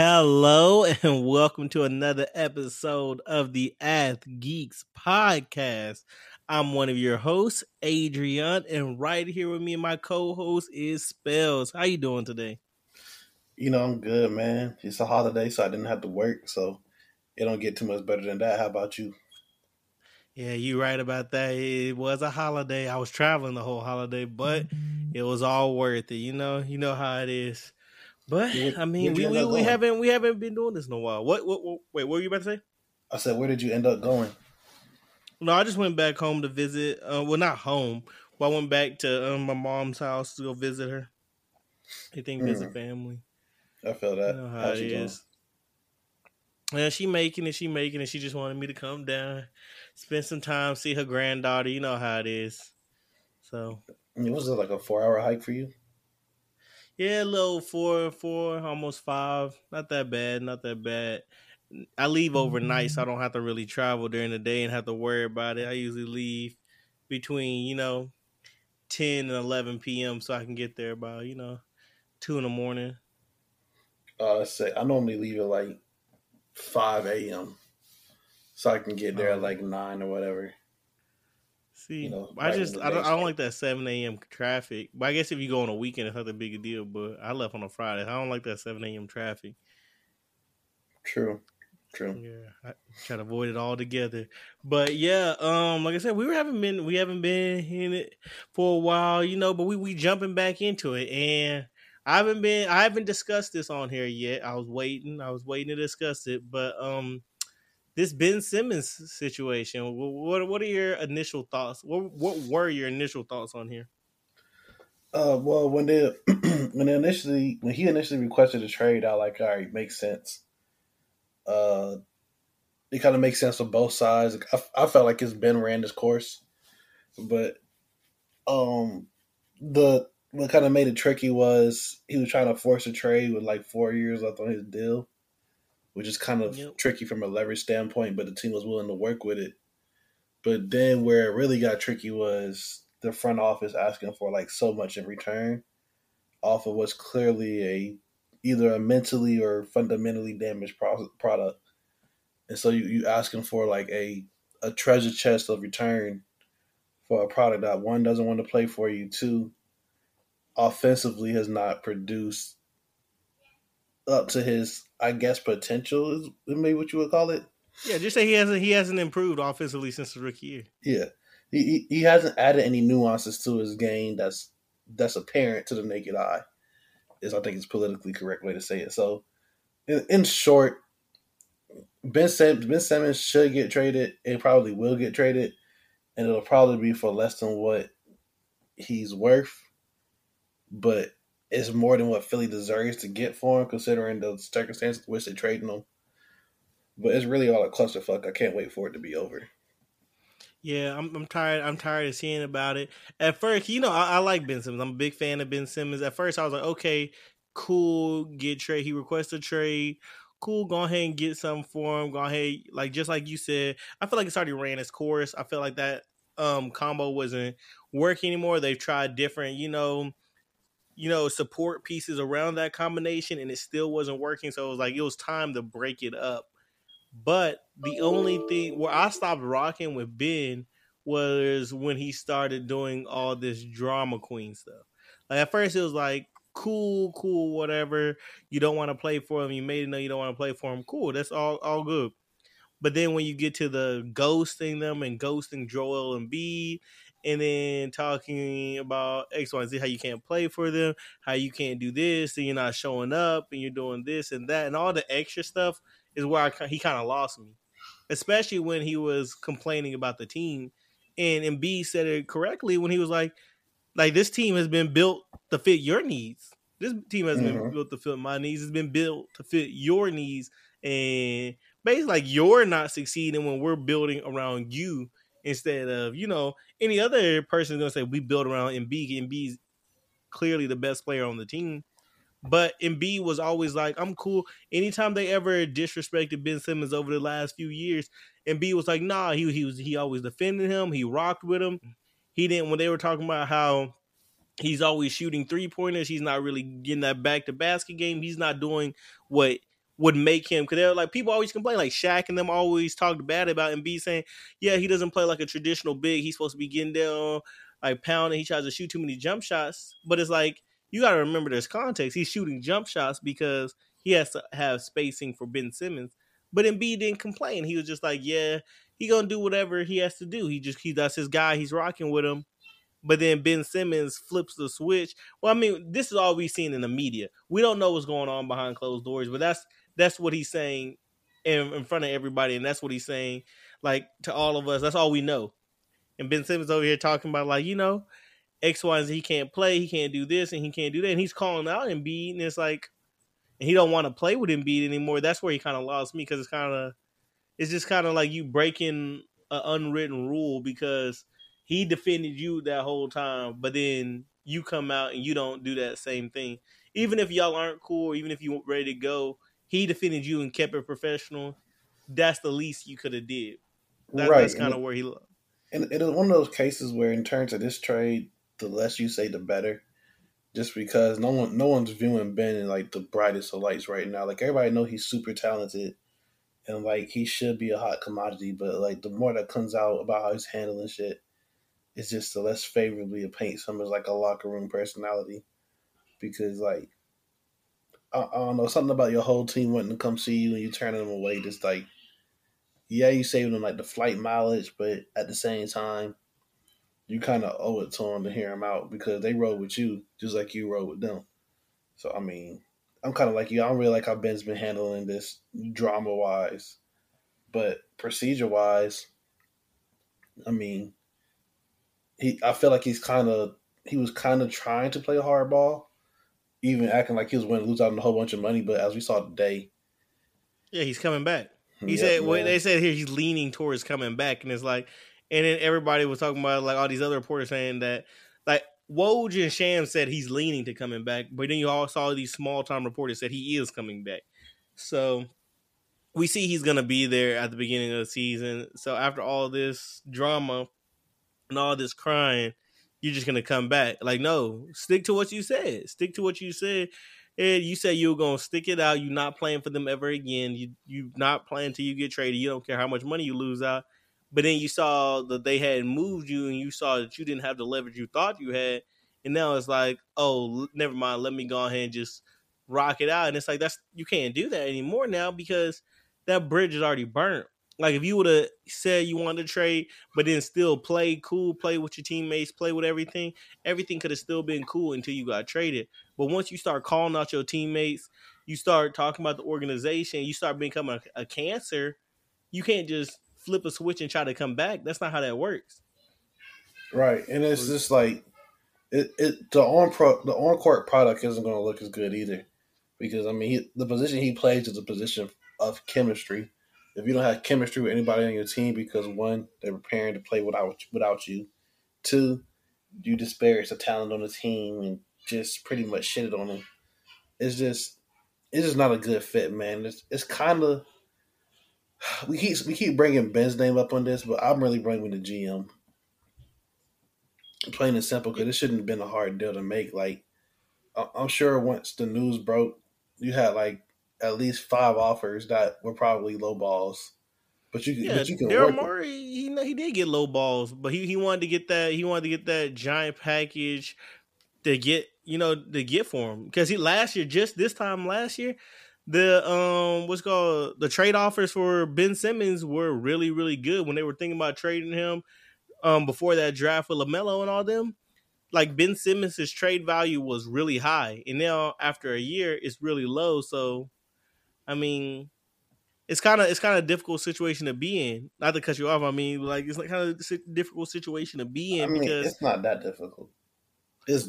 Hello and welcome to another episode of the Ath Geeks podcast. I'm one of your hosts, Adrian, and right here with me and my co-host is Spells. How you doing today? You know, I'm good, man. It's a holiday, so I didn't have to work, so it don't get too much better than that. How about you? Yeah, you right about that. It was a holiday. I was traveling the whole holiday, but it was all worth it. You know, you know how it is. But I mean, we, we, we haven't we haven't been doing this in a while. What, what, what wait, what were you about to say? I said, where did you end up going? No, I just went back home to visit. Uh, well, not home, but I went back to um, my mom's house to go visit her. I think mm. visit family. I feel that. You know how How's it is. And she making it, she making it. She just wanted me to come down, spend some time, see her granddaughter. You know how it is. So, I mean, was it like a four-hour hike for you? Yeah, a little four, four, almost five. Not that bad. Not that bad. I leave overnight, so I don't have to really travel during the day and have to worry about it. I usually leave between you know ten and eleven p.m. so I can get there by you know two in the morning. Uh, say I normally leave at like five a.m. so I can get there at oh. like nine or whatever. See, you know, I just I don't, I don't like that seven a.m. traffic. But I guess if you go on a weekend, it's not a big a deal. But I left on a Friday. I don't like that seven a.m. traffic. True. True. Yeah, I try to avoid it altogether. But yeah, um, like I said, we haven't been we haven't been in it for a while, you know. But we we jumping back into it, and I haven't been I haven't discussed this on here yet. I was waiting, I was waiting to discuss it, but um, this Ben Simmons situation. What what are your initial thoughts? What what were your initial thoughts on here? Uh, well, when they when they initially when he initially requested a trade, I like, all right, makes sense. Uh, it kind of makes sense on both sides. I, I felt like it's Ben ran his course, but um, the what kind of made it tricky was he was trying to force a trade with like four years left on his deal which is kind of yep. tricky from a leverage standpoint, but the team was willing to work with it. But then where it really got tricky was the front office asking for like so much in return off of what's clearly a either a mentally or fundamentally damaged pro- product. And so you, you asking for like a a treasure chest of return for a product that one doesn't want to play for you, two offensively has not produced up to his, I guess, potential is maybe what you would call it. Yeah, just say he hasn't he hasn't improved offensively since the rookie year. Yeah, he he hasn't added any nuances to his game that's that's apparent to the naked eye. Is I think it's politically correct way to say it. So, in, in short, Ben Ben Simmons should get traded. It probably will get traded, and it'll probably be for less than what he's worth. But is more than what Philly deserves to get for him, considering the circumstances which they're trading him. But it's really all a clusterfuck. I can't wait for it to be over. Yeah, I'm, I'm tired. I'm tired of seeing about it. At first, you know, I, I, like Ben Simmons. I'm a big fan of Ben Simmons. At first, I was like, okay, cool, get trade. He requests a trade. Cool, go ahead and get something for him. Go ahead, like just like you said. I feel like it's already ran its course. I feel like that um combo wasn't working anymore. They've tried different, you know you know, support pieces around that combination and it still wasn't working. So it was like it was time to break it up. But the only thing where I stopped rocking with Ben was when he started doing all this drama queen stuff. Like at first it was like cool, cool, whatever. You don't want to play for him. You made it know you don't want to play for him. Cool, that's all all good. But then when you get to the ghosting them and ghosting Joel Embiid and then talking about X, Y, and Z, how you can't play for them, how you can't do this, and you're not showing up, and you're doing this and that, and all the extra stuff is where I, he kind of lost me, especially when he was complaining about the team. And Embiid said it correctly when he was like, like this team has been built to fit your needs. This team has mm-hmm. been built to fit my needs. It's been built to fit your needs, and basically, like you're not succeeding when we're building around you instead of you know any other person is gonna say we build around Embiid. And Embiid's clearly the best player on the team. But Embiid was always like, I'm cool. Anytime they ever disrespected Ben Simmons over the last few years, Embiid was like, nah, he he was he always defended him. He rocked with him. He didn't when they were talking about how he's always shooting three pointers. He's not really getting that back to basket game. He's not doing what would make him because they're like people always complain like Shaq and them always talked bad about Embiid saying, yeah, he doesn't play like a traditional big. He's supposed to be getting down like pounding. He tries to shoot too many jump shots, but it's like you got to remember there's context. He's shooting jump shots because he has to have spacing for Ben Simmons. But Embiid didn't complain. He was just like, yeah, he gonna do whatever he has to do. He just he that's his guy. He's rocking with him. But then Ben Simmons flips the switch. Well, I mean, this is all we've seen in the media. We don't know what's going on behind closed doors, but that's that's what he's saying in, in front of everybody, and that's what he's saying like to all of us. That's all we know. And Ben Simmons over here talking about like you know X, Y, and Z. He can't play. He can't do this, and he can't do that. And he's calling out Embiid, and it's like, and he don't want to play with Embiid anymore. That's where he kind of lost me because it's kind of, it's just kind of like you breaking an unwritten rule because he defended you that whole time, but then you come out and you don't do that same thing. Even if y'all aren't cool, even if you weren't ready to go, he defended you and kept it professional. That's the least you could have did. That, right. That's kind of where he. And it is one of those cases where, in terms of this trade, the less you say, the better. Just because no one, no one's viewing Ben in like the brightest of lights right now. Like everybody know he's super talented, and like he should be a hot commodity. But like the more that comes out about how he's handling shit, it's just the less favorably to paint him as like a locker room personality. Because like I, don't know something about your whole team wanting to come see you and you turning them away. Just like yeah, you saving them like the flight mileage, but at the same time, you kind of owe it to them to hear them out because they rode with you just like you rode with them. So I mean, I'm kind of like you. I don't really like how Ben's been handling this drama wise, but procedure wise, I mean, he. I feel like he's kind of he was kind of trying to play hardball, even acting like he was going to lose out on a whole bunch of money. But as we saw today, yeah, he's coming back. He yep, said well, they said here he's leaning towards coming back, and it's like, and then everybody was talking about like all these other reporters saying that like Woj and Sham said he's leaning to coming back, but then you all saw these small time reporters said he is coming back. So we see he's gonna be there at the beginning of the season. So after all this drama and all this crying, you're just gonna come back. Like, no, stick to what you said. Stick to what you said. And you said you were gonna stick it out. You're not playing for them ever again. You you not playing till you get traded. You don't care how much money you lose out. But then you saw that they had moved you, and you saw that you didn't have the leverage you thought you had. And now it's like, oh, never mind. Let me go ahead and just rock it out. And it's like that's you can't do that anymore now because that bridge is already burnt. Like if you would have said you wanted to trade, but then still play cool, play with your teammates, play with everything, everything could have still been cool until you got traded. But once you start calling out your teammates, you start talking about the organization, you start becoming a, a cancer. You can't just flip a switch and try to come back. That's not how that works. Right, and it's just like it. it the on pro the on court product isn't going to look as good either, because I mean he, the position he plays is a position of chemistry if you don't have chemistry with anybody on your team because one, they're preparing to play without without you. Two, you disparage the talent on the team and just pretty much shit it on them. It's just it's just not a good fit, man. It's it's kind of we keep we keep bringing Ben's name up on this, but I'm really bringing the GM. Plain and simple, because it shouldn't have been a hard deal to make. Like I'm sure once the news broke, you had like at least five offers that were probably low balls. But you, yeah, but you can Daryl Morey, he he did get low balls, but he, he wanted to get that he wanted to get that giant package to get you know to get for him. Because he last year just this time last year the um what's called the trade offers for Ben Simmons were really really good when they were thinking about trading him um before that draft with Lamelo and all them. Like Ben Simmons' trade value was really high and now after a year it's really low so I mean, it's kind of it's kind of difficult situation to be in. Not to cut you off. I mean, like it's like kind of difficult situation to be in I mean, because it's not that difficult.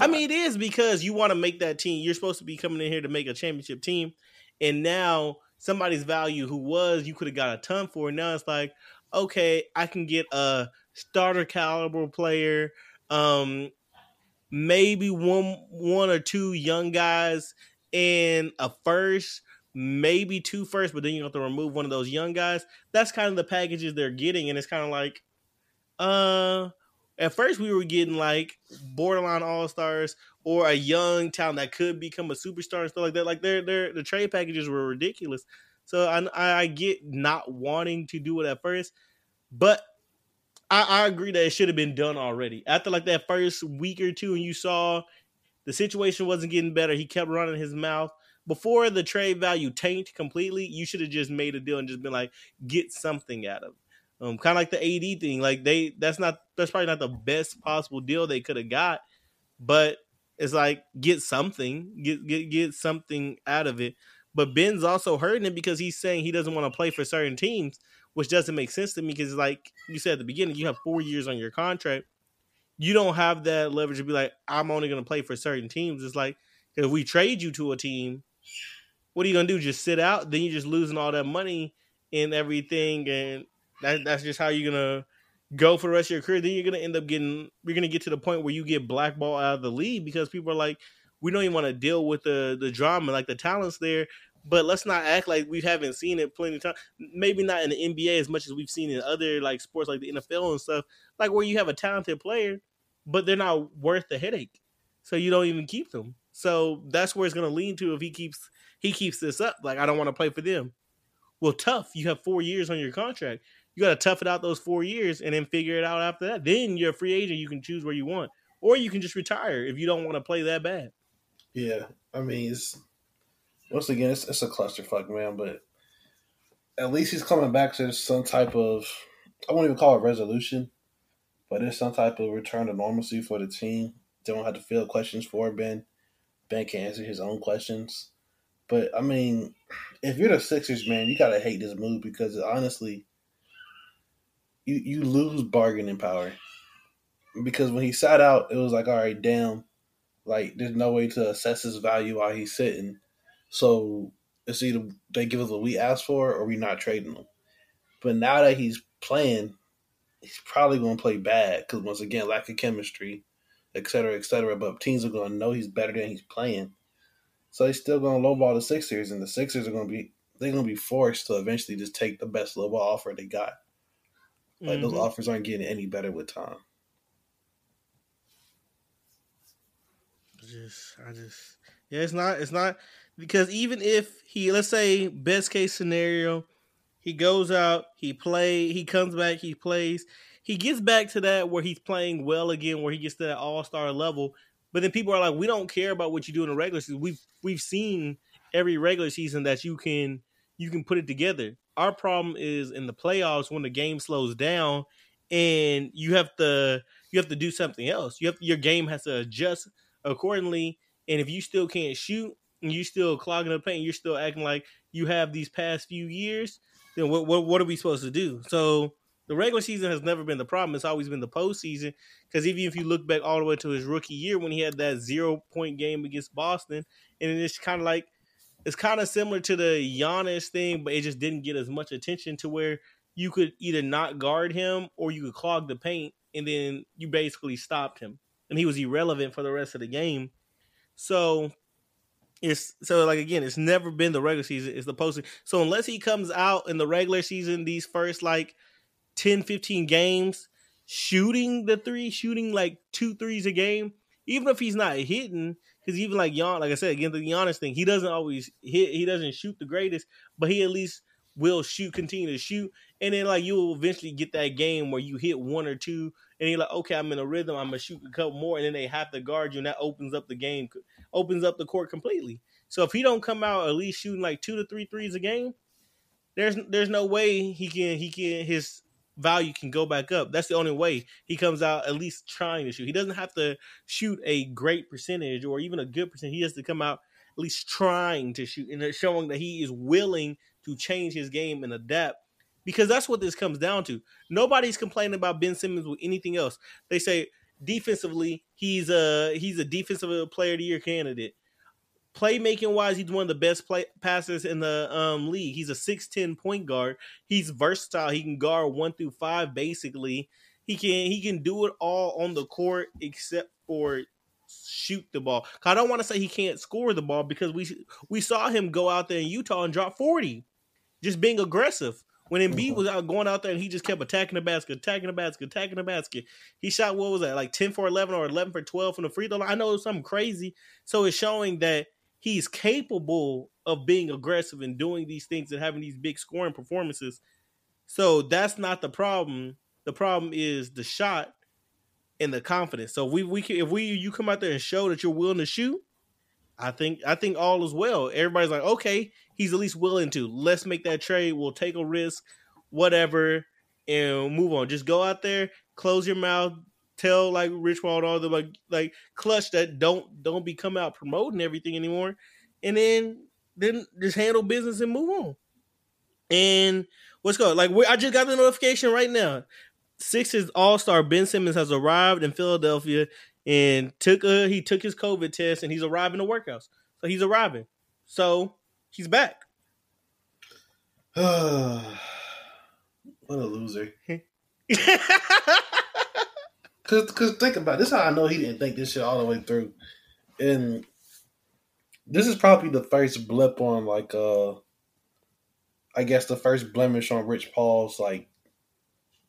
I mean, it is because you want to make that team. You're supposed to be coming in here to make a championship team, and now somebody's value who was you could have got a ton for. Now it's like, okay, I can get a starter caliber player, um, maybe one one or two young guys, and a first maybe two first, but then you have to remove one of those young guys. That's kind of the packages they're getting, and it's kind of like, uh, At first, we were getting like borderline all stars or a young talent that could become a superstar and stuff like that. Like their their the trade packages were ridiculous. So I I get not wanting to do it at first, but I, I agree that it should have been done already. After like that first week or two, and you saw the situation wasn't getting better, he kept running his mouth. Before the trade value tanked completely, you should have just made a deal and just been like, get something out of. It. Um, kind of like the AD thing. Like they, that's not that's probably not the best possible deal they could have got, but it's like get something, get get get something out of it. But Ben's also hurting it because he's saying he doesn't want to play for certain teams which doesn't make sense to me because, like you said at the beginning, you have four years on your contract. You don't have that leverage to be like, I'm only going to play for certain teams. It's like if we trade you to a team, what are you to do? Just sit out? Then you're just losing all that money and everything, and that, that's just how you're to go for the rest of your career. Then you're to end up getting, you're to get to the point where you get blackballed out of the league because people are like, we don't even want to deal with the the drama. Like the talent's there, but let's not act like we haven't seen it plenty of times. Maybe not in the NBA as much as we've seen in other like sports like the NFL and stuff, like where you have a talented player, but they're not worth the headache. So you don't even keep them. So that's where it's gonna lean to if he keeps he keeps this up. Like I don't want to play for them. Well, tough. You have four years on your contract. You got to tough it out those four years and then figure it out after that. Then you're a free agent. You can choose where you want, or you can just retire if you don't want to play that bad. Yeah, I mean, it's once again, it's, it's a clusterfuck, man. But at least he's coming back. to some type of I won't even call it resolution, but there's some type of return to normalcy for the team. They don't have to field questions for Ben. Ben can answer his own questions. But I mean, if you're the Sixers, man, you gotta hate this move because honestly, you you lose bargaining power. Because when he sat out, it was like, all right, damn, like there's no way to assess his value while he's sitting. So it's either they give us what we asked for or we're not trading him. But now that he's playing, he's probably going to play bad because once again, lack of chemistry, et cetera, et cetera. But teams are going to know he's better than he's playing, so he's still going to lowball the Sixers, and the Sixers are going to be they're going to be forced to eventually just take the best lowball offer they got. Like mm-hmm. those offers aren't getting any better with time. Just, I just, yeah, it's not, it's not because even if he let's say best case scenario he goes out he play he comes back he plays he gets back to that where he's playing well again where he gets to that all-star level but then people are like we don't care about what you do in the regular season. We've we've seen every regular season that you can you can put it together. Our problem is in the playoffs when the game slows down and you have to you have to do something else. You have your game has to adjust accordingly and if you still can't shoot and you still clogging the paint, you're still acting like you have these past few years, then what what, what are we supposed to do? So the regular season has never been the problem. It's always been the postseason. Because even if you look back all the way to his rookie year when he had that zero point game against Boston, and it's kind of like it's kind of similar to the Giannis thing, but it just didn't get as much attention to where you could either not guard him or you could clog the paint, and then you basically stopped him, and he was irrelevant for the rest of the game. So it's so like again, it's never been the regular season, it's the postseason. So unless he comes out in the regular season, these first like 10, 15 games, shooting the three, shooting like two threes a game, even if he's not hitting, because even like Jan, like I said, again, the Giannis thing, he doesn't always hit, he doesn't shoot the greatest, but he at least will shoot, continue to shoot, and then like you'll eventually get that game where you hit one or two, and you're like, okay, I'm in a rhythm, I'm gonna shoot a couple more, and then they have to guard you, and that opens up the game, opens up the court completely. So if he don't come out at least shooting like two to three threes a game, there's there's no way he can he can his value can go back up. That's the only way he comes out at least trying to shoot. He doesn't have to shoot a great percentage or even a good percent. He has to come out at least trying to shoot and showing that he is willing to change his game and adapt because that's what this comes down to. Nobody's complaining about Ben Simmons with anything else. They say defensively, he's a he's a defensive player of the year candidate. Playmaking wise, he's one of the best play passers in the um, league. He's a six ten point guard. He's versatile. He can guard one through five basically. He can he can do it all on the court except for shoot the ball. I don't want to say he can't score the ball because we we saw him go out there in Utah and drop 40 just being aggressive. When Embiid was out going out there and he just kept attacking the basket, attacking the basket, attacking the basket. He shot what was that like ten for eleven or eleven for twelve from the free throw line. I know it was something crazy. So it's showing that he's capable of being aggressive and doing these things and having these big scoring performances. So that's not the problem. The problem is the shot and the confidence. So we we can, if we you come out there and show that you're willing to shoot, I think I think all is well. Everybody's like, okay, he's at least willing to. Let's make that trade. We'll take a risk, whatever, and move on. Just go out there, close your mouth, tell like Rich Paul and all them like like clutch that don't don't be come out promoting everything anymore, and then then just handle business and move on. And what's going like I just got the notification right now. Sixers All Star Ben Simmons has arrived in Philadelphia and took a he took his COVID test and he's arriving to workouts. So he's arriving. So he's back. what a loser. Cause, cause think about it. this. Is how I know he didn't think this shit all the way through, and this is probably the first blip on like uh, I guess the first blemish on Rich Paul's like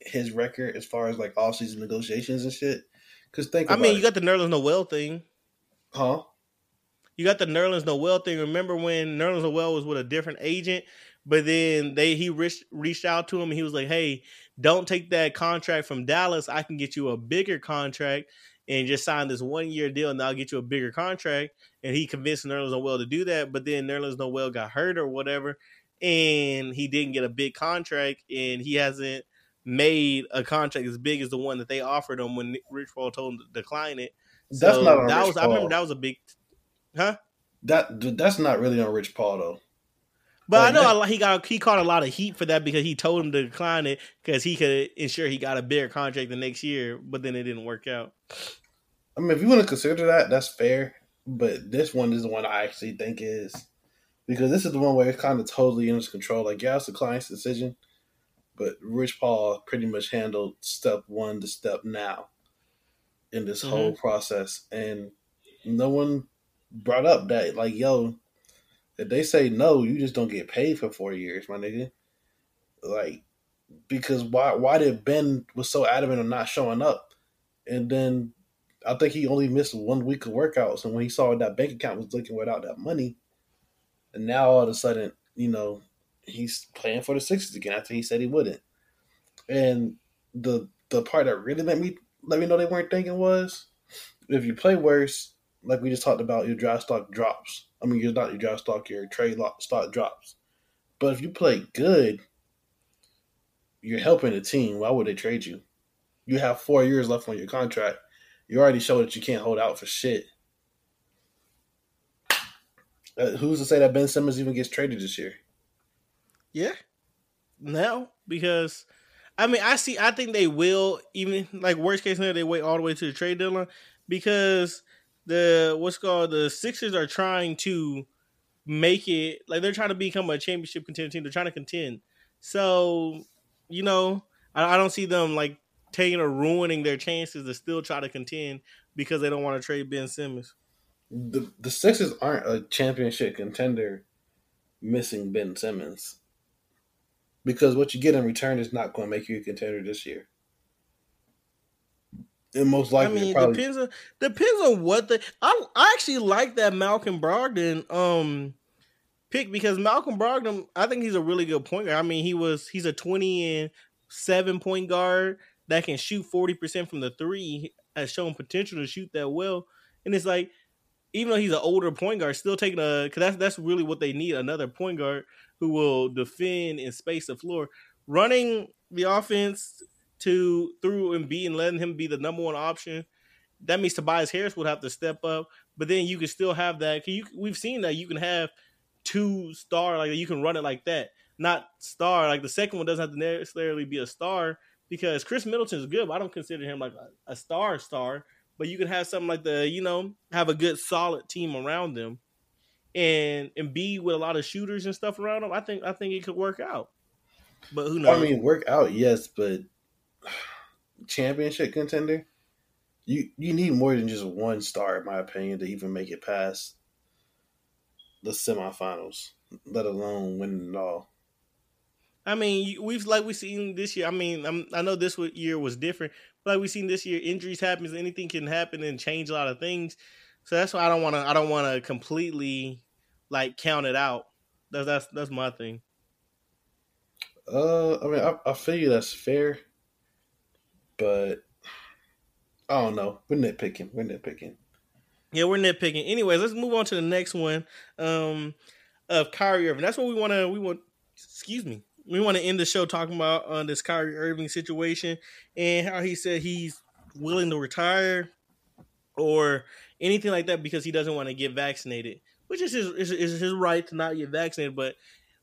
his record as far as like off season negotiations and shit. Because think, I mean, it. you got the Nerlens Noel thing, huh? You got the Nerlens Noel thing. Remember when Nerlens Noel was with a different agent, but then they he reached reached out to him and he was like, "Hey, don't take that contract from Dallas. I can get you a bigger contract." And just sign this one year deal, and I'll get you a bigger contract. And he convinced Nerlens Noel to do that, but then Nerlens Noel got hurt or whatever, and he didn't get a big contract, and he hasn't made a contract as big as the one that they offered him when Rich Paul told him to decline it. That's so not that Rich was Paul. I remember that was a big huh? That that's not really on Rich Paul though. But like, I know he got he caught a lot of heat for that because he told him to decline it because he could ensure he got a bigger contract the next year, but then it didn't work out. I mean, if you want to consider that, that's fair. But this one is the one I actually think is because this is the one where it's kind of totally in his control. Like, yeah, it's the client's decision, but Rich Paul pretty much handled step one to step now in this mm-hmm. whole process, and no one brought up that like, yo, if they say no, you just don't get paid for four years, my nigga. Like, because why? Why did Ben was so adamant on not showing up, and then I think he only missed one week of workouts, and when he saw that bank account was looking without that money, and now all of a sudden, you know, he's playing for the Sixers again after he said he wouldn't. And the the part that really let me let me know they weren't thinking was if you play worse, like we just talked about, your draft stock drops. I mean, you're not your draft stock, your trade stock drops. But if you play good, you're helping the team. Why would they trade you? You have four years left on your contract. You already showed that you can't hold out for shit. Uh, who's to say that Ben Simmons even gets traded this year? Yeah. No, because I mean, I see. I think they will even like worst case scenario. They wait all the way to the trade deadline because the what's called the Sixers are trying to make it like they're trying to become a championship contender team. They're trying to contend. So you know, I, I don't see them like taking or ruining their chances to still try to contend because they don't want to trade Ben Simmons. The the Sixers aren't a championship contender missing Ben Simmons because what you get in return is not going to make you a contender this year. And most likely, I mean, probably... depends on depends on what the. I I actually like that Malcolm Brogdon um pick because Malcolm Brogdon, I think he's a really good point guard. I mean, he was he's a twenty and seven point guard that can shoot forty percent from the three. Has shown potential to shoot that well, and it's like even though he's an older point guard, still taking a because that's that's really what they need another point guard who will defend and space the floor. Running the offense to through and be and letting him be the number one option, that means Tobias Harris would have to step up. But then you can still have that. You, we've seen that you can have two star like you can run it like that, not star. Like the second one doesn't have to necessarily be a star because Khris Middleton is good. But I don't consider him like a, a star star. But you can have something like the you know have a good solid team around them and and be with a lot of shooters and stuff around them. I think I think it could work out. But who knows? I mean, work out, yes, but championship contender, you you need more than just one star, in my opinion, to even make it past the semifinals, let alone winning it all. I mean, we've like we've seen this year. I mean, I'm, i know this year was different, but like we've seen this year, injuries happen. Anything can happen and change a lot of things. So that's why I don't want to. I don't want to completely like count it out. That's that's that's my thing. Uh, I mean, I, I feel you. That's fair, but I don't know. We're nitpicking. We're nitpicking. Yeah, we're nitpicking. Anyways, let's move on to the next one. Um, of Kyrie Irving. That's what we want to. We want. Excuse me. We want to end the show talking about uh, this Kyrie Irving situation and how he said he's willing to retire or anything like that because he doesn't want to get vaccinated, which is his is, is his right to not get vaccinated, but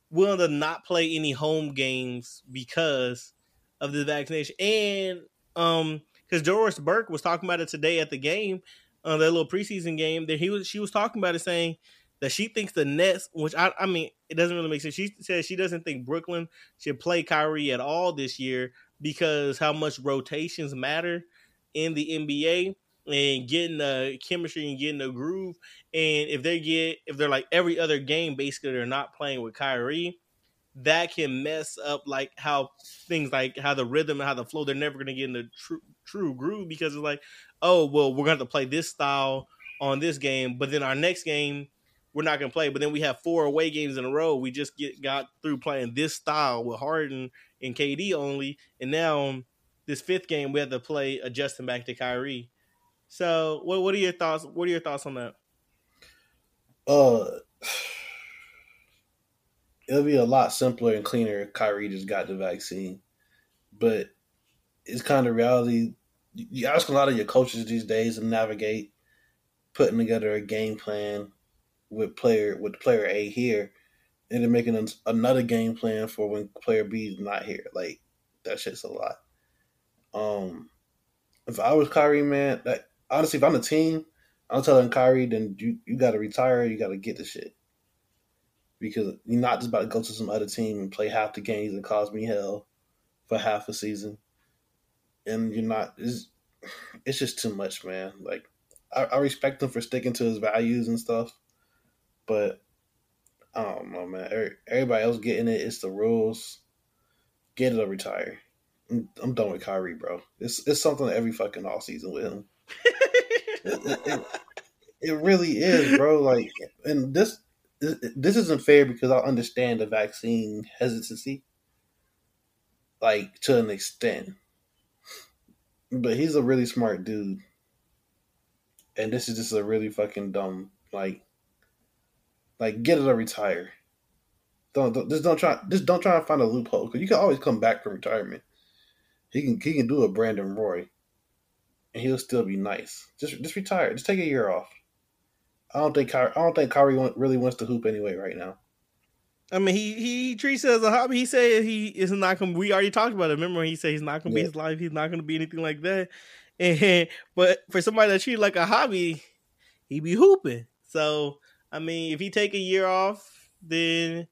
willing to not play any home games because of the vaccination. And um, because Doris Burke was talking about it today at the game, uh, that little preseason game, that he was she was talking about it saying that she thinks the Nets, which I I mean, it doesn't really make sense. She says she doesn't think Brooklyn should play Kyrie at all this year because how much rotations matter in the NBA and getting the chemistry and getting the groove. And if they get if they're like every other game, basically they're not playing with Kyrie, that can mess up like how things like how the rhythm and how the flow. They're never gonna get in the true true groove because it's like, oh well, we're gonna play this style on this game, but then our next game we're not gonna play. But then we have four away games in a row. We just get got through playing this style with Harden and KD only, and now this fifth game we have to play adjusting back to Kyrie. So, what what are your thoughts? What are your thoughts on that? Uh, it'll be a lot simpler and cleaner if Kyrie just got the vaccine, but it's kind of reality. You ask a lot of your coaches these days to navigate putting together a game plan with player with player A here, and then making another game plan for when player B is not here. Like that shit's a lot. Um, if I was Kyrie, man, that honestly, if I'm the team, I'm telling Kyrie, then you you got to retire. You got to get the shit because you're not just about to go to some other team and play half the games and cause me hell for half a season, and you're not. It's, it's just too much, man. Like I, I respect him for sticking to his values and stuff, but I don't know, man. Everybody else getting it. It's the rules. Get it or retire. I'm, I'm done with Kyrie, bro. It's it's something every fucking off season with him. it, it, it, really is, bro. Like, and this this isn't fair because I understand the vaccine hesitancy, like to an extent. But he's a really smart dude, and this is just a really fucking dumb. Like, like get it or retire. Don't, don't just don't try just don't try to find a loophole because you can always come back from retirement. He can he can do a Brandon Roy and he'll still be nice. Just just retire. Just take a year off. I don't think Kyrie, I don't think Kyrie want, really wants to hoop anyway right now. I mean, he he treats it as a hobby. He said he is not going. to We already talked about it. Remember, when he said he's not going to yeah. be his life. He's not going to be anything like that. And but for somebody that treats like a hobby, he be hooping. So I mean, if he take a year off, then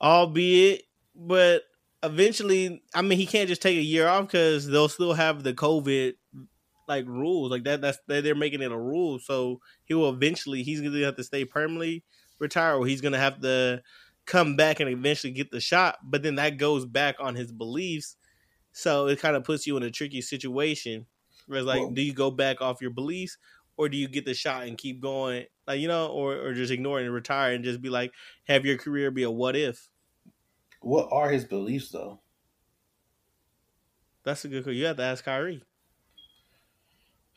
albeit, but eventually, I mean, he can't just take a year off because they'll still have the COVID like rules like that. That's they're making it a rule. So he will eventually he's gonna have to stay permanently retired, or he's gonna have to come back and eventually get the shot. But then that goes back on his beliefs. So it kind of puts you in a tricky situation. Where it's like, do you go back off your beliefs, or do you get the shot and keep going? Like you know, or or just ignore it and retire and just be like, have your career be a what if. What are his beliefs though? That's a good. question. You have to ask Kyrie.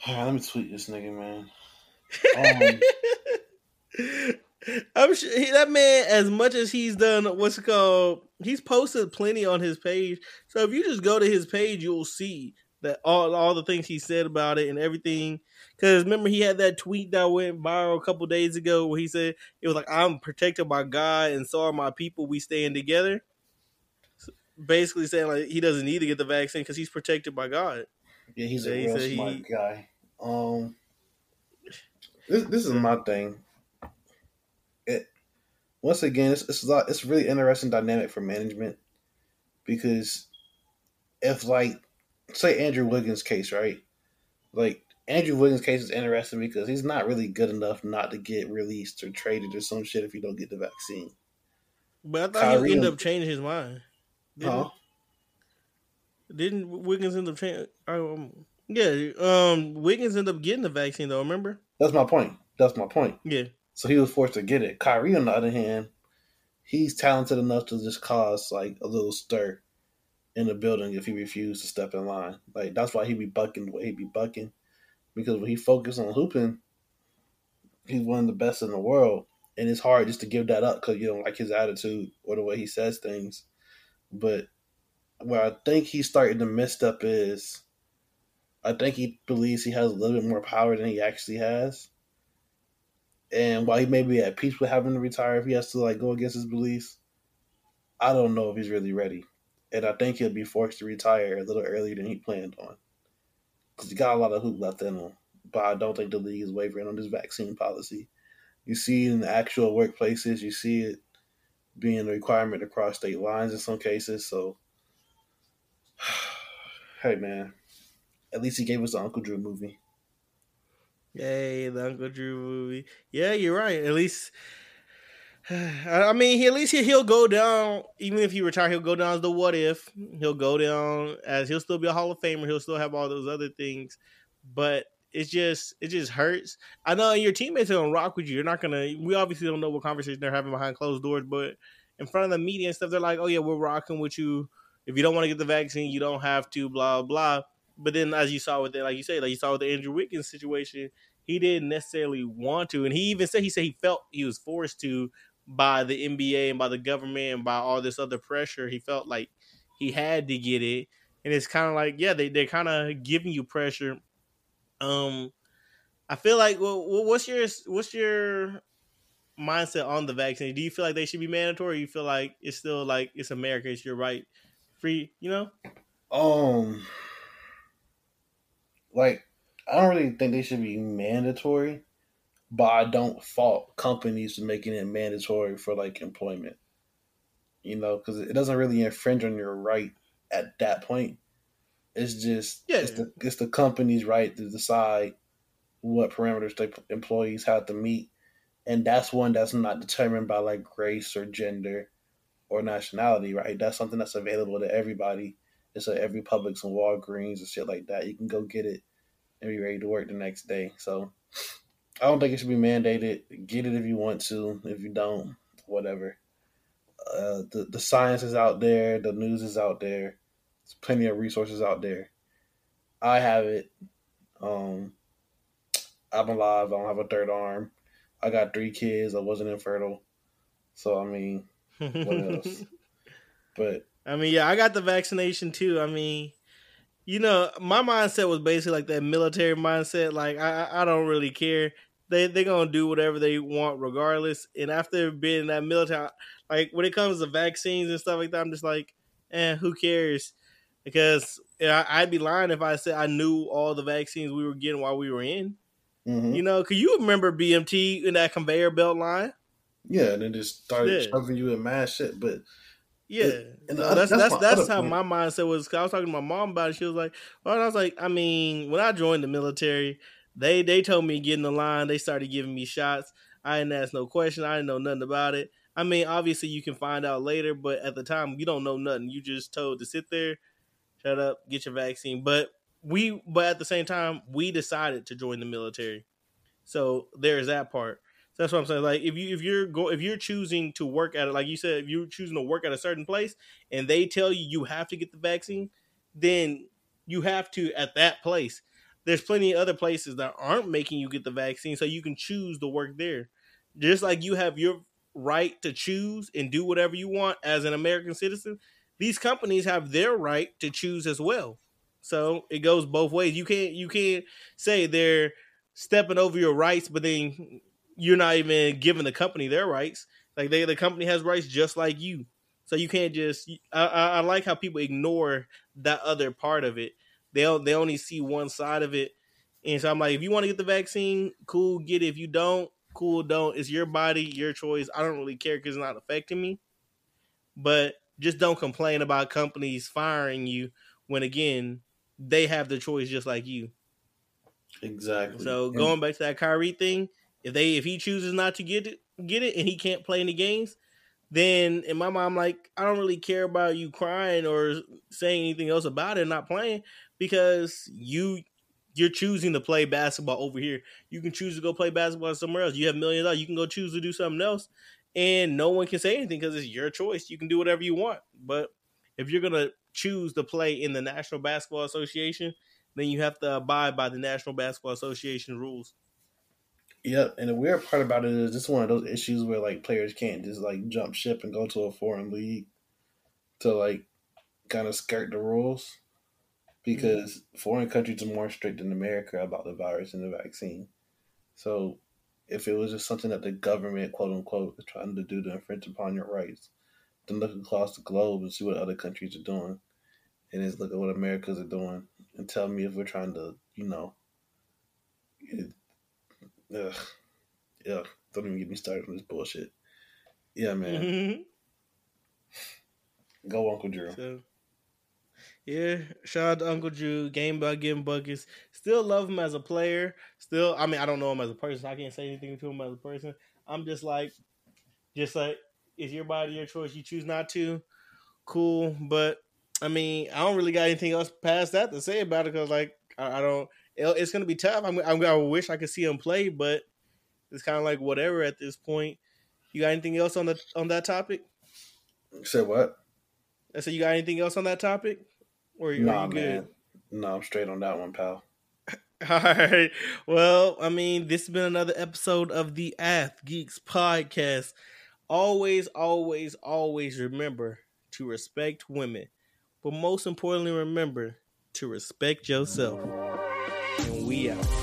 All right, let me tweet this nigga, man. Um, I'm sure he, that man, as much as he's done, what's it called? He's posted plenty on his page. So if you just go to his page, you'll see that all all the things he said about it and everything. Because remember, he had that tweet that went viral a couple days ago where he said it was like, "I'm protected by God, and so are my people. We staying together." basically saying like he doesn't need to get the vaccine because he's protected by God. Yeah, he's a real smart he, guy. Um, this this is my thing. It once again, it's it's a lot, it's really interesting dynamic for management because if like say Andrew Wiggins' case, right? Like Andrew Wiggins' case is interesting because he's not really good enough not to get released or traded or some shit if you don't get the vaccine. But I thought Kyrie he ended up changing his mind. Didn't, huh? didn't Wiggins end up changing? Um, yeah, um, Wiggins ended up getting the vaccine though. Remember? That's my point. That's my point. Yeah. So he was forced to get it. Kyrie, on the other hand, he's talented enough to just cause like a little stir in the building if he refused to step in line. Like that's why he be bucking the way he be bucking. Because when he focused on hooping, he's one of the best in the world. And it's hard just to give that up because you don't like his attitude or the way he says things. But where I think he's starting to mess up is I think he believes he has a little bit more power than he actually has. And while he may be at peace with having to retire, if he has to like go against his beliefs, I don't know if he's really ready. And I think he'll be forced to retire a little earlier than he planned on. Because he got a lot of hoop left in him. But I don't think the league is wavering on this vaccine policy. You see it in the actual workplaces, you see it being a requirement across state lines in some cases. So, hey, man, at least he gave us the Uncle Drew movie. Yay, the Uncle Drew movie. Yeah, you're right. At least, I mean, he, at least he, will go down. Even if he retire, he'll go down as the what if. He'll go down as he'll still be a Hall of Famer. He'll still have all those other things, but it's just it just hurts. I know your teammates are gonna rock with you. You're not gonna. We obviously don't know what conversation they're having behind closed doors, but in front of the media and stuff, they're like, "Oh yeah, we're rocking with you. If you don't want to get the vaccine, you don't have to." Blah blah. But then, as you saw with it, like you say, like you saw with the Andrew Wiggins situation, he didn't necessarily want to, and he even said he said he felt he was forced to by the NBA and by the government and by all this other pressure. He felt like he had to get it, and it's kind of like yeah, they they're kind of giving you pressure. Um, I feel like well, what's your what's your mindset on the vaccine? Do you feel like they should be mandatory? Or you feel like it's still like it's America, it's your right, free? You know. Um like I don't really think they should be mandatory, but I don't fault companies for making it mandatory for like employment. You know, because it doesn't really infringe on your right at that point. It's just yeah. it's the it's the company's right to decide what parameters the employees have to meet, and that's one that's not determined by like race or gender or nationality. Right? That's something that's available to everybody it's at every Publix and Walgreens and shit like that. You can go get it and be ready to work the next day. So I don't think it should be mandated. Get it if you want to. If you don't, whatever. Uh, the the science is out there. The news is out there. There's plenty of resources out there. I have it. Um, I'm alive. I don't have a third arm. I got three kids. I wasn't infertile. So I mean, what else? But I mean, yeah, I got the vaccination too. I mean, you know, my mindset was basically like that military mindset. Like, I, I don't really care. They they're gonna do whatever they want regardless. And after being in that military, like when it comes to vaccines and stuff like that, I'm just like, eh, who cares? Because I'd be lying if I said I knew all the vaccines we were getting while we were in. Mm-hmm. You know, cause you remember BMT in that conveyor belt line? Yeah, and then just started yeah. shoving you in mass shit. But yeah, and so that's that's that's, that's how my mindset was. I was talking to my mom about it. She was like, "Well," I was like, "I mean, when I joined the military, they they told me get in the line. They started giving me shots. I didn't ask no question. I didn't know nothing about it. I mean, obviously you can find out later, but at the time you don't know nothing. You just told to sit there, shut up, get your vaccine. But we, but at the same time, we decided to join the military. So there's that part. So that's what I'm saying. Like if you if you're go if you're choosing to work at it, like you said, if you're choosing to work at a certain place and they tell you you have to get the vaccine, then you have to at that place. There's plenty of other places that aren't making you get the vaccine, so you can choose to work there. Just like you have your right to choose and do whatever you want as an American citizen, these companies have their right to choose as well. So it goes both ways. You can't you can't say they're stepping over your rights, but then you're not even giving the company their rights. Like they, the company has rights just like you. So you can't just. I, I like how people ignore that other part of it. They they only see one side of it, and so I'm like, if you want to get the vaccine, cool, get it. If you don't, cool, don't. It's your body, your choice. I don't really care because it's not affecting me. But just don't complain about companies firing you when again they have the choice just like you. Exactly. So going back to that Kyrie thing, if they if he chooses not to get it get it and he can't play any games, then in my mind, I'm like, I don't really care about you crying or saying anything else about it, not playing, because you you're choosing to play basketball over here. You can choose to go play basketball somewhere else. You have millions dollars. You can go choose to do something else, and no one can say anything because it's your choice. You can do whatever you want. But if you're gonna choose to play in the National Basketball Association, then you have to abide by the National Basketball Association rules. Yep, and the weird part about it is this is one of those issues where like players can't just like jump ship and go to a foreign league to like kind of skirt the rules because mm-hmm. foreign countries are more strict than America about the virus and the vaccine. So if it was just something that the government, quote unquote, is trying to do to infringe upon your rights, then look across the globe and see what other countries are doing, and just look at what Americans are doing, and tell me if we're trying to, you know, Ugh. Yeah. Don't even get me started on this bullshit. Yeah, man. Mm-hmm. Go Uncle Drew. So, yeah, shout out to Uncle Drew. Game by game buckets. Still love him as a player. Still, I mean, I don't know him as a person. I can't say anything to him as a person. I'm just like, just like, it's your body, your choice. You choose not to. Cool, but I mean, I don't really got anything else past that to say about it because, like, I, I don't it's going to be tough. I'm, I'm, I wish I could see him play, but it's kind of like whatever at this point. You got anything else on the on that topic? Said what? I said you got anything else on that topic, or nah, are you good? Man. No, I'm straight on that one, pal. All right. Well, I mean, this has been another episode of the Ath Geeks podcast. Always, always, always remember to respect women, but most importantly, remember to respect yourself. And we out.